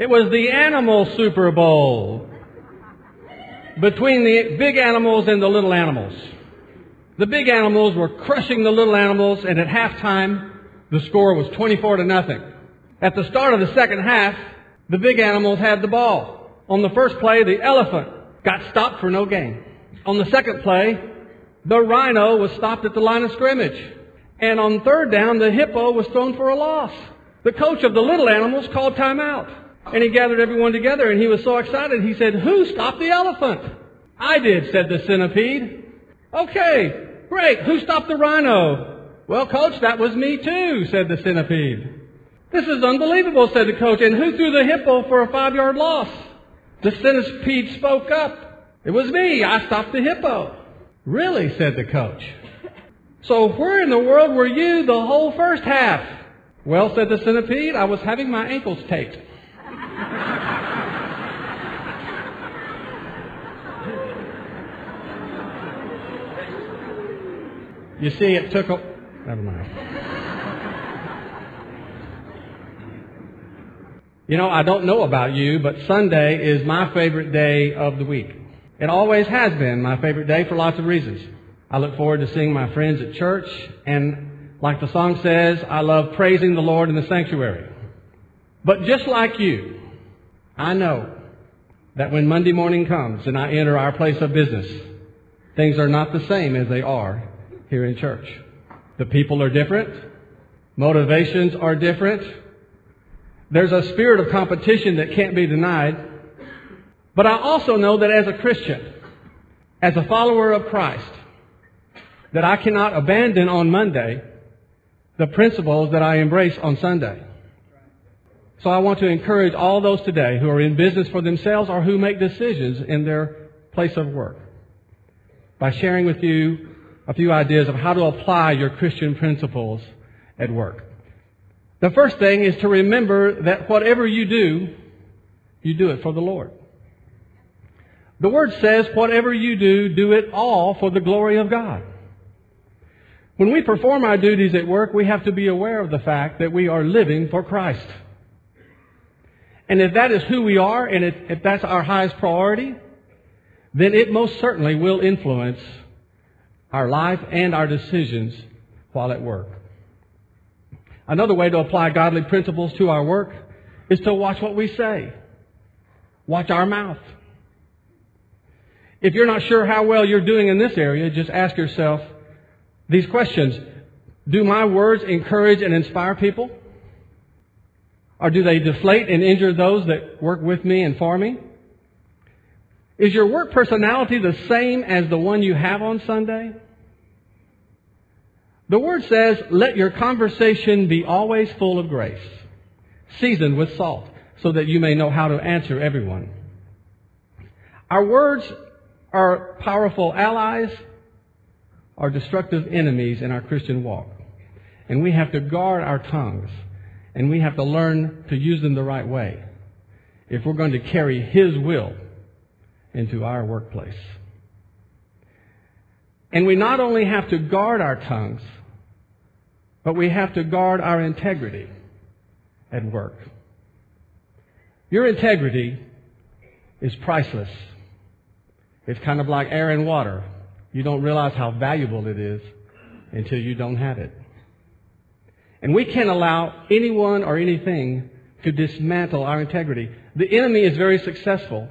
It was the animal Super Bowl between the big animals and the little animals. The big animals were crushing the little animals, and at halftime, the score was 24 to nothing. At the start of the second half, the big animals had the ball. On the first play, the elephant got stopped for no gain. On the second play, the rhino was stopped at the line of scrimmage. And on third down, the hippo was thrown for a loss. The coach of the little animals called timeout. And he gathered everyone together and he was so excited. He said, Who stopped the elephant? I did, said the centipede. Okay, great. Who stopped the rhino? Well, coach, that was me too, said the centipede. This is unbelievable, said the coach. And who threw the hippo for a five yard loss? The centipede spoke up. It was me. I stopped the hippo. Really, said the coach. So where in the world were you the whole first half? Well, said the centipede, I was having my ankles taped. You see, it took a. Never mind. You know, I don't know about you, but Sunday is my favorite day of the week. It always has been my favorite day for lots of reasons. I look forward to seeing my friends at church, and like the song says, I love praising the Lord in the sanctuary. But just like you, I know that when Monday morning comes and I enter our place of business, things are not the same as they are here in church. The people are different. Motivations are different. There's a spirit of competition that can't be denied. But I also know that as a Christian, as a follower of Christ, that I cannot abandon on Monday the principles that I embrace on Sunday. So I want to encourage all those today who are in business for themselves or who make decisions in their place of work by sharing with you a few ideas of how to apply your Christian principles at work. The first thing is to remember that whatever you do, you do it for the Lord. The Word says, whatever you do, do it all for the glory of God. When we perform our duties at work, we have to be aware of the fact that we are living for Christ. And if that is who we are, and if, that's our highest priority, then it most certainly will influence our life and our decisions while at work. Another way to apply godly principles to our work is to watch what we say. Watch our mouth. If you're not sure how well you're doing in this area, just ask yourself these questions. Do my words encourage and inspire people? Or do they deflate and injure those that work with me and for me? Is your work personality the same as the one you have on Sunday? The Word says, let your conversation be always full of grace, seasoned with salt, so that you may know how to answer everyone. Our words are powerful allies or destructive enemies in our Christian walk. And we have to guard our tongues, and we have to learn to use them the right way if we're going to carry His will into our workplace. And we not only have to guard our tongues, but we have to guard our integrity at work. Your integrity is priceless. It's kind of like air and water. You don't realize how valuable it is until you don't have it. And we can't allow anyone or anything to dismantle our integrity. The enemy is very successful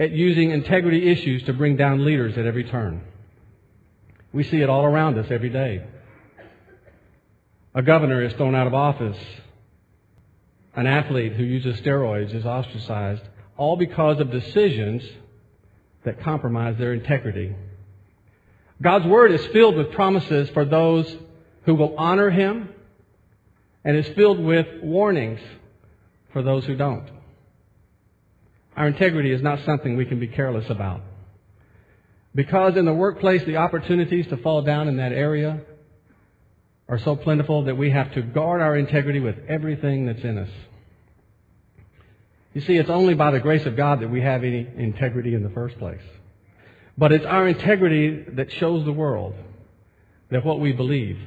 at using integrity issues to bring down leaders at every turn. We see it all around us every day. A governor is thrown out of office. An athlete who uses steroids is ostracized, all because of decisions that compromise their integrity. God's Word is filled with promises for those who will honor Him and is filled with warnings for those who don't. Our integrity is not something we can be careless about. Because in the workplace, the opportunities to fall down in that area are so plentiful that we have to guard our integrity with everything that's in us. You see, it's only by the grace of God that we have any integrity in the first place. But it's our integrity that shows the world that what we believe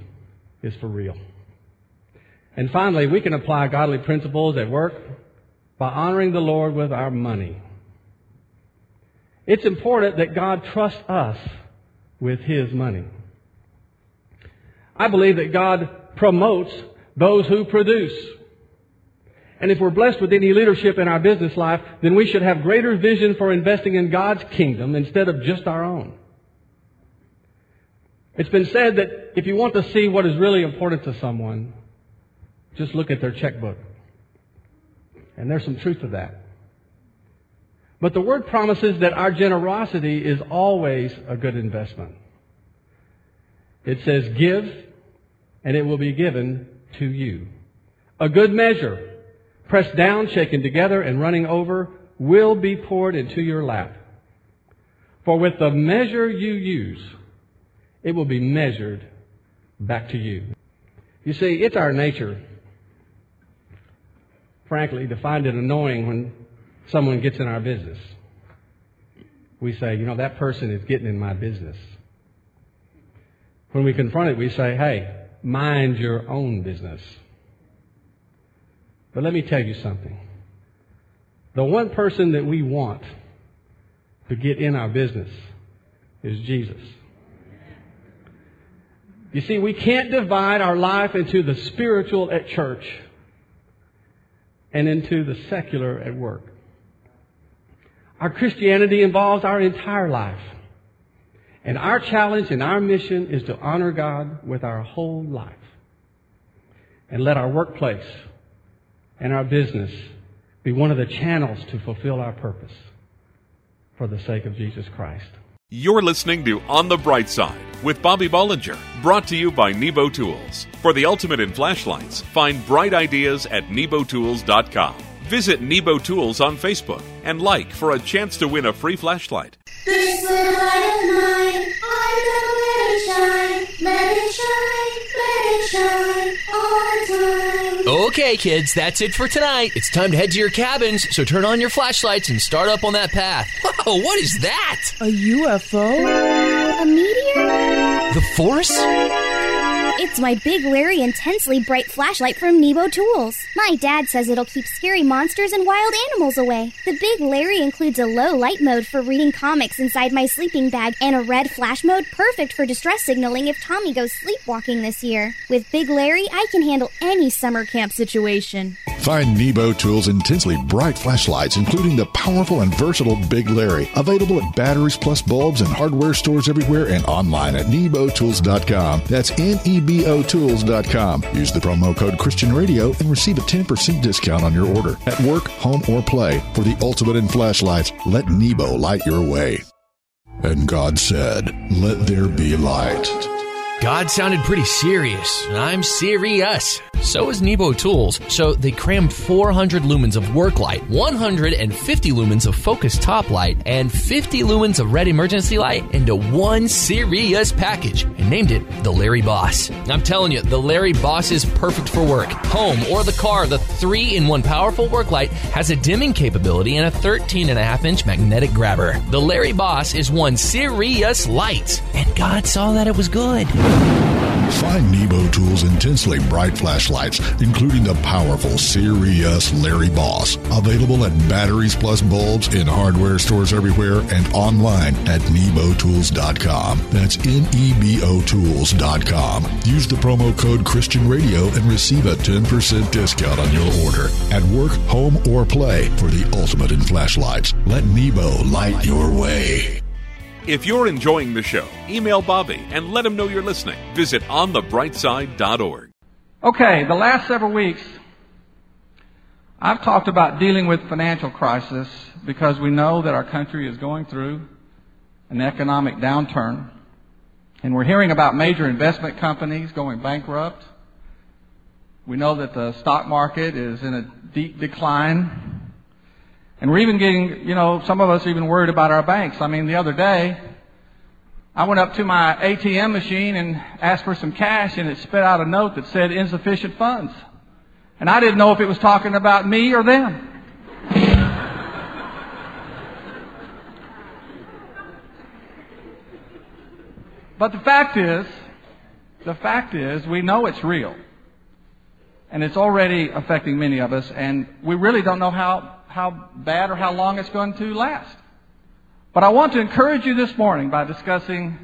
is for real. And finally, we can apply godly principles at work by honoring the Lord with our money. It's important that God trusts us with His money. I believe that God promotes those who produce. And if we're blessed with any leadership in our business life, then we should have greater vision for investing in God's kingdom instead of just our own. It's been said that if you want to see what is really important to someone, just look at their checkbook. And there's some truth to that. But the Word promises that our generosity is always a good investment. It says, give, and it will be given to you. A good measure, pressed down, shaken together, and running over, will be poured into your lap. For with the measure you use, it will be measured back to you. You see, it's our nature, frankly, to find it annoying when someone gets in our business. We say, you know, that person is getting in my business. When we confront it, we say, hey, mind your own business. But let me tell you something. The one person that we want to get in our business is Jesus. You see, we can't divide our life into the spiritual at church and into the secular at work. Our Christianity involves our entire life. And our challenge and our mission is to honor God with our whole life. And let our workplace and our business be one of the channels to fulfill our purpose for the sake of Jesus Christ. You're listening to On the Bright Side with Bobby Bollinger, brought to you by Nebo Tools. For the ultimate in flashlights, find bright ideas at nebotools.com. Visit Nebo Tools on Facebook and like for a chance to win a free flashlight. This little light of mine, I'm gonna let it shine, let it shine, let it shine all the time. Okay, kids, that's it for tonight. It's time to head to your cabins, so turn on your flashlights and start up on that path. Whoa, what is that? A UFO? A meteor? The Force? It's my Big Larry intensely bright flashlight from Nebo Tools. My dad says it'll keep scary monsters and wild animals away. The Big Larry includes a low light mode for reading comics inside my sleeping bag and a red flash mode perfect for distress signaling if Tommy goes sleepwalking this year. With Big Larry, I can handle any summer camp situation. Find Nebo Tools' intensely bright flashlights, including the powerful and versatile Big Larry, available at batteries plus bulbs and hardware stores everywhere and online at nebotools.com. That's N E B O Tools.com. Use the promo code Christian Radio and receive a 10% discount on your order at work, home, or play. For the ultimate in flashlights, let Nebo light your way. And God said, Let there be light. God sounded pretty serious. I'm serious. So is Nebo Tools. So they crammed 400 lumens of work light, 150 lumens of focused top light, and 50 lumens of red emergency light into one serious package and named it the Larry Boss. I'm telling you, the Larry Boss is perfect for work, home, or the car. The three in one powerful work light has a dimming capability and a 13 and a half inch magnetic grabber. The Larry Boss is one serious light, and God saw that it was good. Find Nebo Tools' intensely bright flashlights, including the powerful serious Larry Boss, available at batteries plus bulbs in hardware stores everywhere and online at nebotools.com. That's N-E-B-O Tools.com. Use the promo code Christian Radio and receive a 10% discount on your order at work, home, or play for the ultimate in flashlights. Let Nebo light your way. If you're enjoying the show, email Bobby and let him know you're listening. Visit onthebrightside.org. Okay, the last several weeks, I've talked about dealing with financial crisis because we know that our country is going through an economic downturn. And we're hearing about major investment companies going bankrupt. We know that the stock market is in a deep decline. And we're even getting, you know, some of us even worried about our banks. I mean, the other day, I went up to my ATM machine and asked for some cash, and it spit out a note that said insufficient funds. And I didn't know if it was talking about me or them. but the fact is, the fact is, we know it's real. And it's already affecting many of us, and we really don't know how, how bad or how long it's going to last. But I want to encourage you this morning by discussing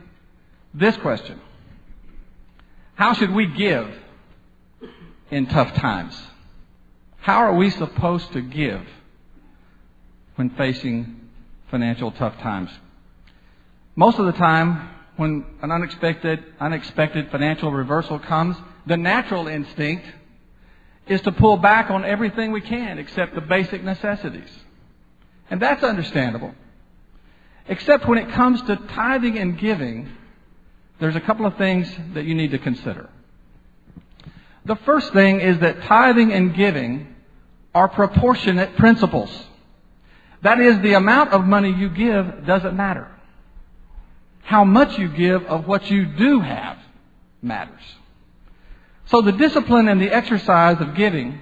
this question How should we give in tough times? How are we supposed to give when facing financial tough times? Most of the time, when an unexpected, unexpected financial reversal comes, the natural instinct is to pull back on everything we can except the basic necessities. And that's understandable. Except when it comes to tithing and giving, there's a couple of things that you need to consider. The first thing is that tithing and giving are proportionate principles. That is, the amount of money you give doesn't matter. How much you give of what you do have matters. So the discipline and the exercise of giving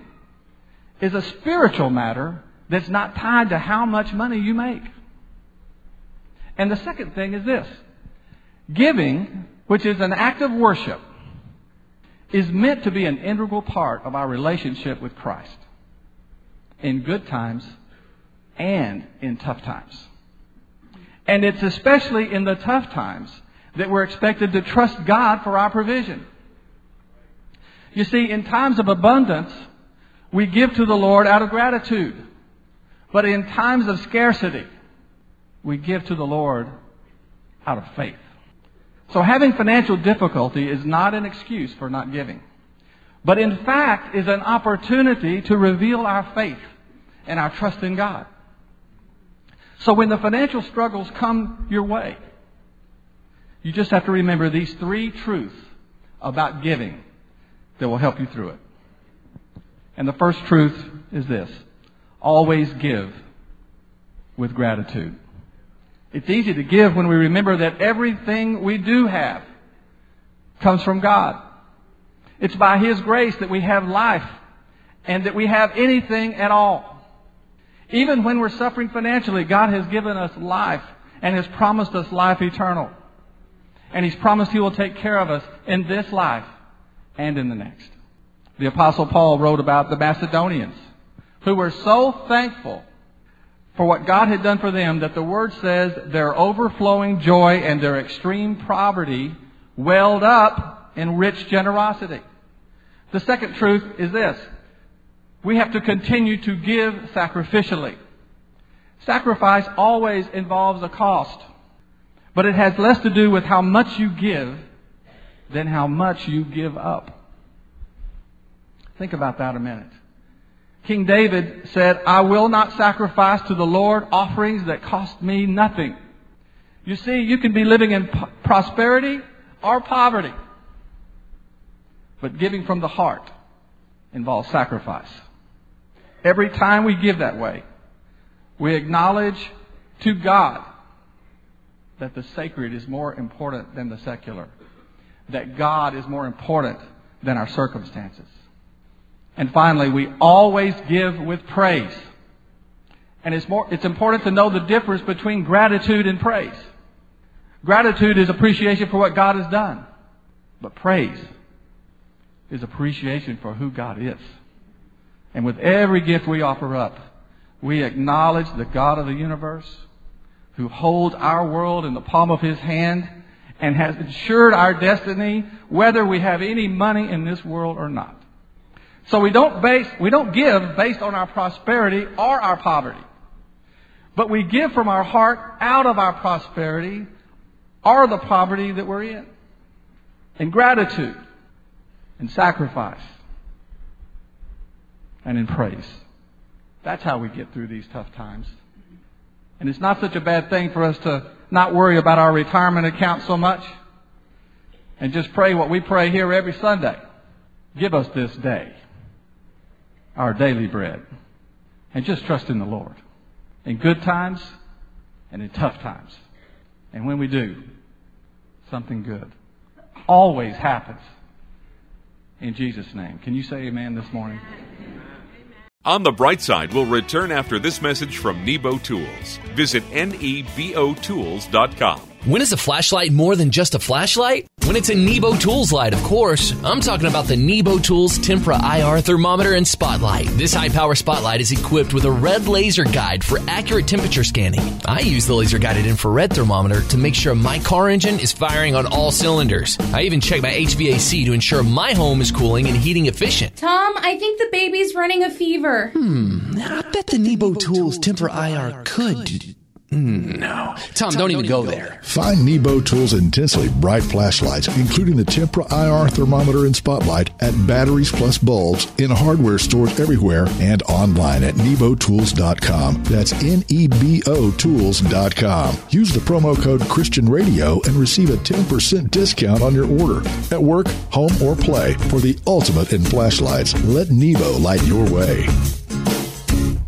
is a spiritual matter that's not tied to how much money you make. And the second thing is this giving, which is an act of worship, is meant to be an integral part of our relationship with Christ in good times and in tough times. And it's especially in the tough times that we're expected to trust God for our provision. You see, in times of abundance, we give to the Lord out of gratitude. But in times of scarcity, we give to the Lord out of faith. So having financial difficulty is not an excuse for not giving, but in fact is an opportunity to reveal our faith and our trust in God. So when the financial struggles come your way, you just have to remember these three truths about giving that will help you through it. And the first truth is this always give with gratitude. It's easy to give when we remember that everything we do have comes from God. It's by His grace that we have life and that we have anything at all. Even when we're suffering financially, God has given us life and has promised us life eternal. And He's promised He will take care of us in this life and in the next. The Apostle Paul wrote about the Macedonians who were so thankful for what God had done for them that the Word says their overflowing joy and their extreme poverty welled up in rich generosity. The second truth is this we have to continue to give sacrificially. Sacrifice always involves a cost, but it has less to do with how much you give than how much you give up. Think about that a minute. King David said, I will not sacrifice to the Lord offerings that cost me nothing. You see, you can be living in prosperity or poverty, but giving from the heart involves sacrifice. Every time we give that way, we acknowledge to God that the sacred is more important than the secular, that God is more important than our circumstances. And finally, we always give with praise. And it's, more, it's important to know the difference between gratitude and praise. Gratitude is appreciation for what God has done. But praise is appreciation for who God is. And with every gift we offer up, we acknowledge the God of the universe who holds our world in the palm of his hand and has ensured our destiny whether we have any money in this world or not. So we don't base, we don't give based on our prosperity or our poverty. But we give from our heart out of our prosperity or the poverty that we're in. In gratitude and sacrifice and in praise. That's how we get through these tough times. And it's not such a bad thing for us to not worry about our retirement account so much and just pray what we pray here every Sunday. Give us this day our daily bread. And just trust in the Lord. in good times and in tough times. And when we do, something good always happens in Jesus' name. Can you say amen this morning? On the bright side, we'll return after this message from Nebo Tools. Visit nebotools.com. When is a flashlight more than just a flashlight? When it's a Nebo Tools light, of course. I'm talking about the Nebo Tools Tempra IR thermometer and spotlight. This high power spotlight is equipped with a red laser guide for accurate temperature scanning. I use the laser guided infrared thermometer to make sure my car engine is firing on all cylinders. I even check my HVAC to ensure my home is cooling and heating efficient. Tom, I think the baby's running a fever. Hmm, I bet the Nebo Tools Tempra IR could. No. Tom, don't even go there. Find Nebo Tools intensely bright flashlights, including the Tempra IR thermometer and spotlight, at Batteries Plus Bulbs in hardware stores everywhere and online at nebotools.com. That's N E B O Tools.com. Use the promo code Christian Radio and receive a 10% discount on your order. At work, home, or play, for the ultimate in flashlights, let Nebo light your way.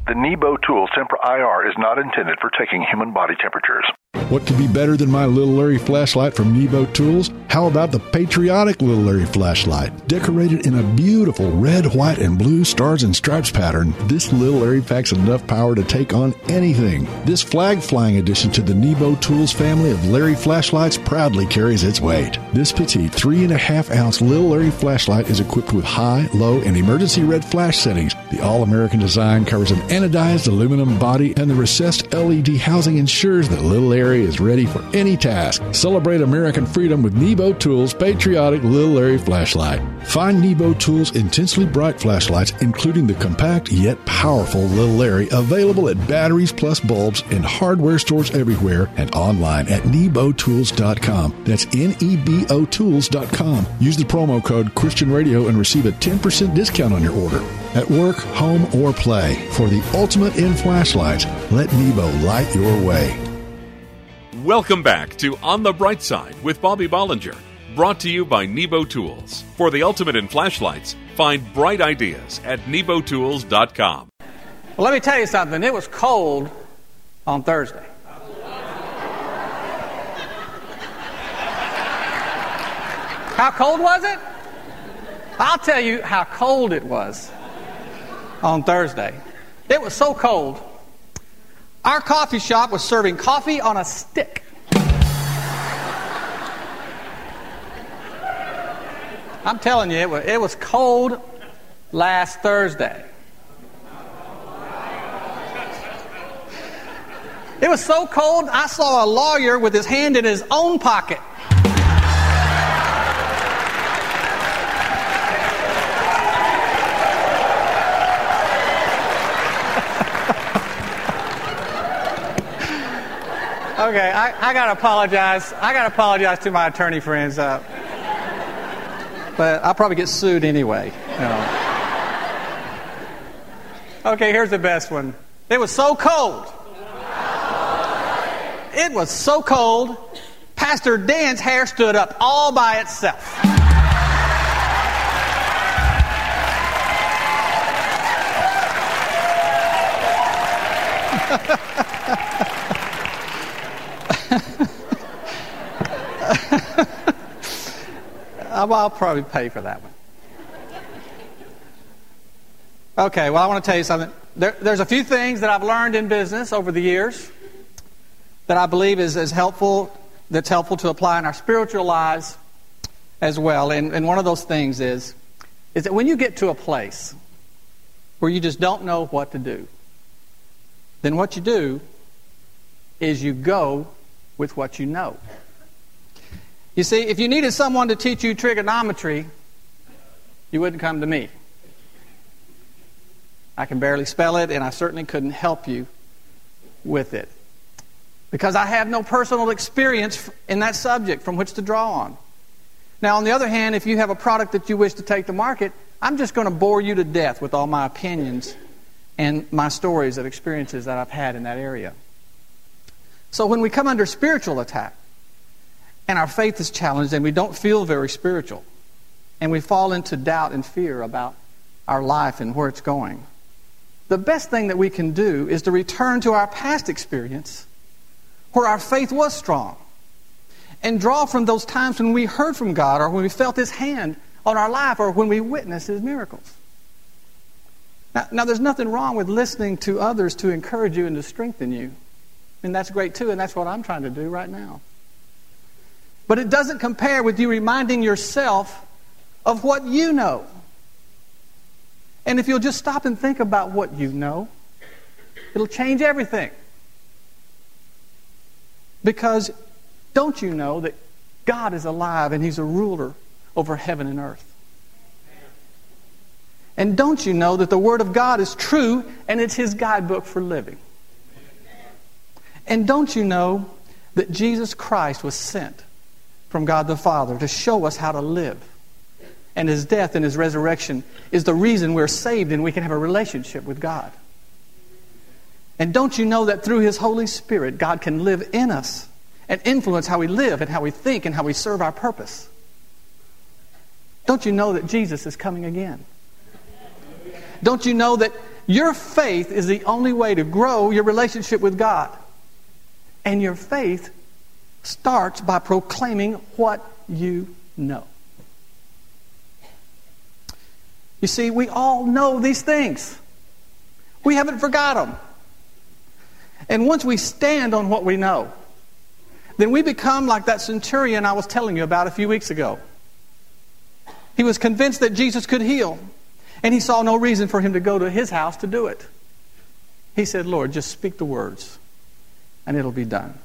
The Nebo Tools Tempra IR is not intended for taking human body temperatures. What could be better than my Little Larry flashlight from Nebo Tools? How about the patriotic Little Larry flashlight? Decorated in a beautiful red, white, and blue stars and stripes pattern, this Little Larry packs enough power to take on anything. This flag flying addition to the Nebo Tools family of Larry flashlights proudly carries its weight. This petite three and a half ounce Little Larry flashlight is equipped with high, low, and emergency red flash settings. The all American design covers an anodized aluminum body, and the recessed LED housing ensures that Little Larry is ready for any task. Celebrate American freedom with Nebo Tools patriotic Little Larry flashlight. Find Nebo Tools intensely bright flashlights, including the compact yet powerful Little Larry, available at Batteries Plus Bulbs in hardware stores everywhere and online at nebotools.com. That's N E B O Tools.com. Use the promo code Christian Radio and receive a 10% discount on your order. At work, home, or play, for the ultimate in flashlights, let Nebo light your way. Welcome back to On the Bright Side with Bobby Bollinger, brought to you by Nebo Tools. For the ultimate in flashlights, find bright ideas at nebotools.com. Well, let me tell you something. It was cold on Thursday. How cold was it? I'll tell you how cold it was on Thursday. It was so cold. Our coffee shop was serving coffee on a stick. I'm telling you, it was, it was cold last Thursday. It was so cold, I saw a lawyer with his hand in his own pocket. Okay, I, I gotta apologize. I gotta apologize to my attorney friends. Uh, but I'll probably get sued anyway. You know. Okay, here's the best one. It was so cold. It was so cold, Pastor Dan's hair stood up all by itself. Oh, I'll, I'll probably pay for that one. Okay, well, I want to tell you something. There, there's a few things that I've learned in business over the years that I believe is, is helpful, that's helpful to apply in our spiritual lives as well. And, and one of those things is, is that when you get to a place where you just don't know what to do, then what you do is you go with what you know. You see, if you needed someone to teach you trigonometry, you wouldn't come to me. I can barely spell it, and I certainly couldn't help you with it. Because I have no personal experience in that subject from which to draw on. Now, on the other hand, if you have a product that you wish to take to market, I'm just going to bore you to death with all my opinions and my stories of experiences that I've had in that area. So when we come under spiritual attack, and our faith is challenged, and we don't feel very spiritual, and we fall into doubt and fear about our life and where it's going, the best thing that we can do is to return to our past experience where our faith was strong and draw from those times when we heard from God or when we felt His hand on our life or when we witnessed His miracles. Now, now, there's nothing wrong with listening to others to encourage you and to strengthen you. And that's great too, and that's what I'm trying to do right now. But it doesn't compare with you reminding yourself of what you know. And if you'll just stop and think about what you know, it'll change everything. Because don't you know that God is alive and He's a ruler over heaven and earth? And don't you know that the Word of God is true and it's His guidebook for living? And don't you know that Jesus Christ was sent from God the Father to show us how to live? And His death and His resurrection is the reason we're saved and we can have a relationship with God. And don't you know that through His Holy Spirit, God can live in us and influence how we live and how we think and how we serve our purpose? Don't you know that Jesus is coming again? Don't you know that your faith is the only way to grow your relationship with God? And your faith starts by proclaiming what you know. You see, we all know these things. We haven't forgot them. And once we stand on what we know, then we become like that centurion I was telling you about a few weeks ago. He was convinced that Jesus could heal, and he saw no reason for him to go to his house to do it. He said, Lord, just speak the words, and it'll be done.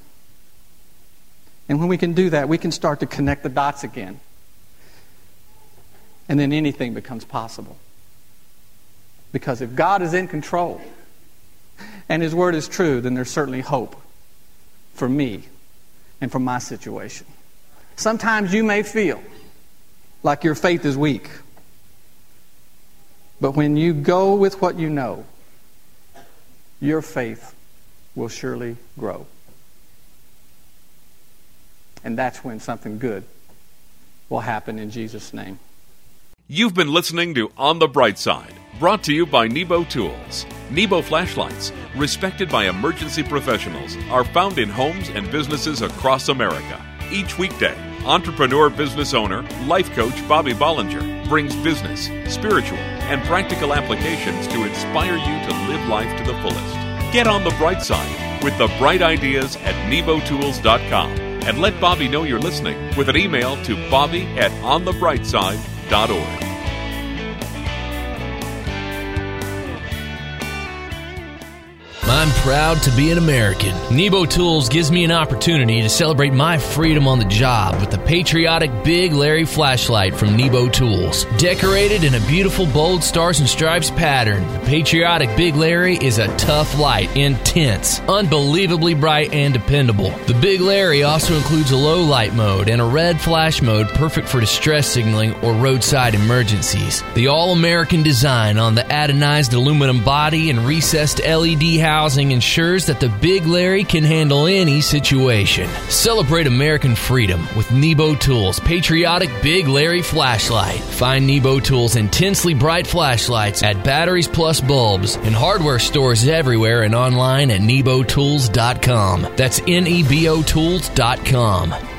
And when we can do that, we can start to connect the dots again. And then anything becomes possible. Because if God is in control and His Word is true, then there's certainly hope for me and for my situation. Sometimes you may feel like your faith is weak. But when you go with what you know, your faith will surely grow. And that's when something good will happen in Jesus' name. You've been listening to On the Bright Side, brought to you by Nebo Tools. Nebo flashlights, respected by emergency professionals, are found in homes and businesses across America. Each weekday, entrepreneur business owner, life coach Bobby Bollinger brings business, spiritual, and practical applications to inspire you to live life to the fullest. Get on the bright side with the bright ideas at nebotools.com and let Bobby know you're listening with an email to bobby at onthebrightside.com I'm proud to be an American. Nebo Tools gives me an opportunity to celebrate my freedom on the job with the patriotic Big Larry flashlight from Nebo Tools. Decorated in a beautiful bold stars and stripes pattern, the patriotic Big Larry is a tough light, intense, unbelievably bright, and dependable. The Big Larry also includes a low light mode and a red flash mode perfect for distress signaling or roadside emergencies. The all American design on the anodized aluminum body and recessed LED housing ensures that the Big Larry can handle any situation. Celebrate American freedom with Nebo Tools Patriotic Big Larry flashlight. Find Nebo Tools intensely bright flashlights at Batteries Plus Bulbs in hardware stores everywhere and online at nebotools.com. That's N E B O Tools.com.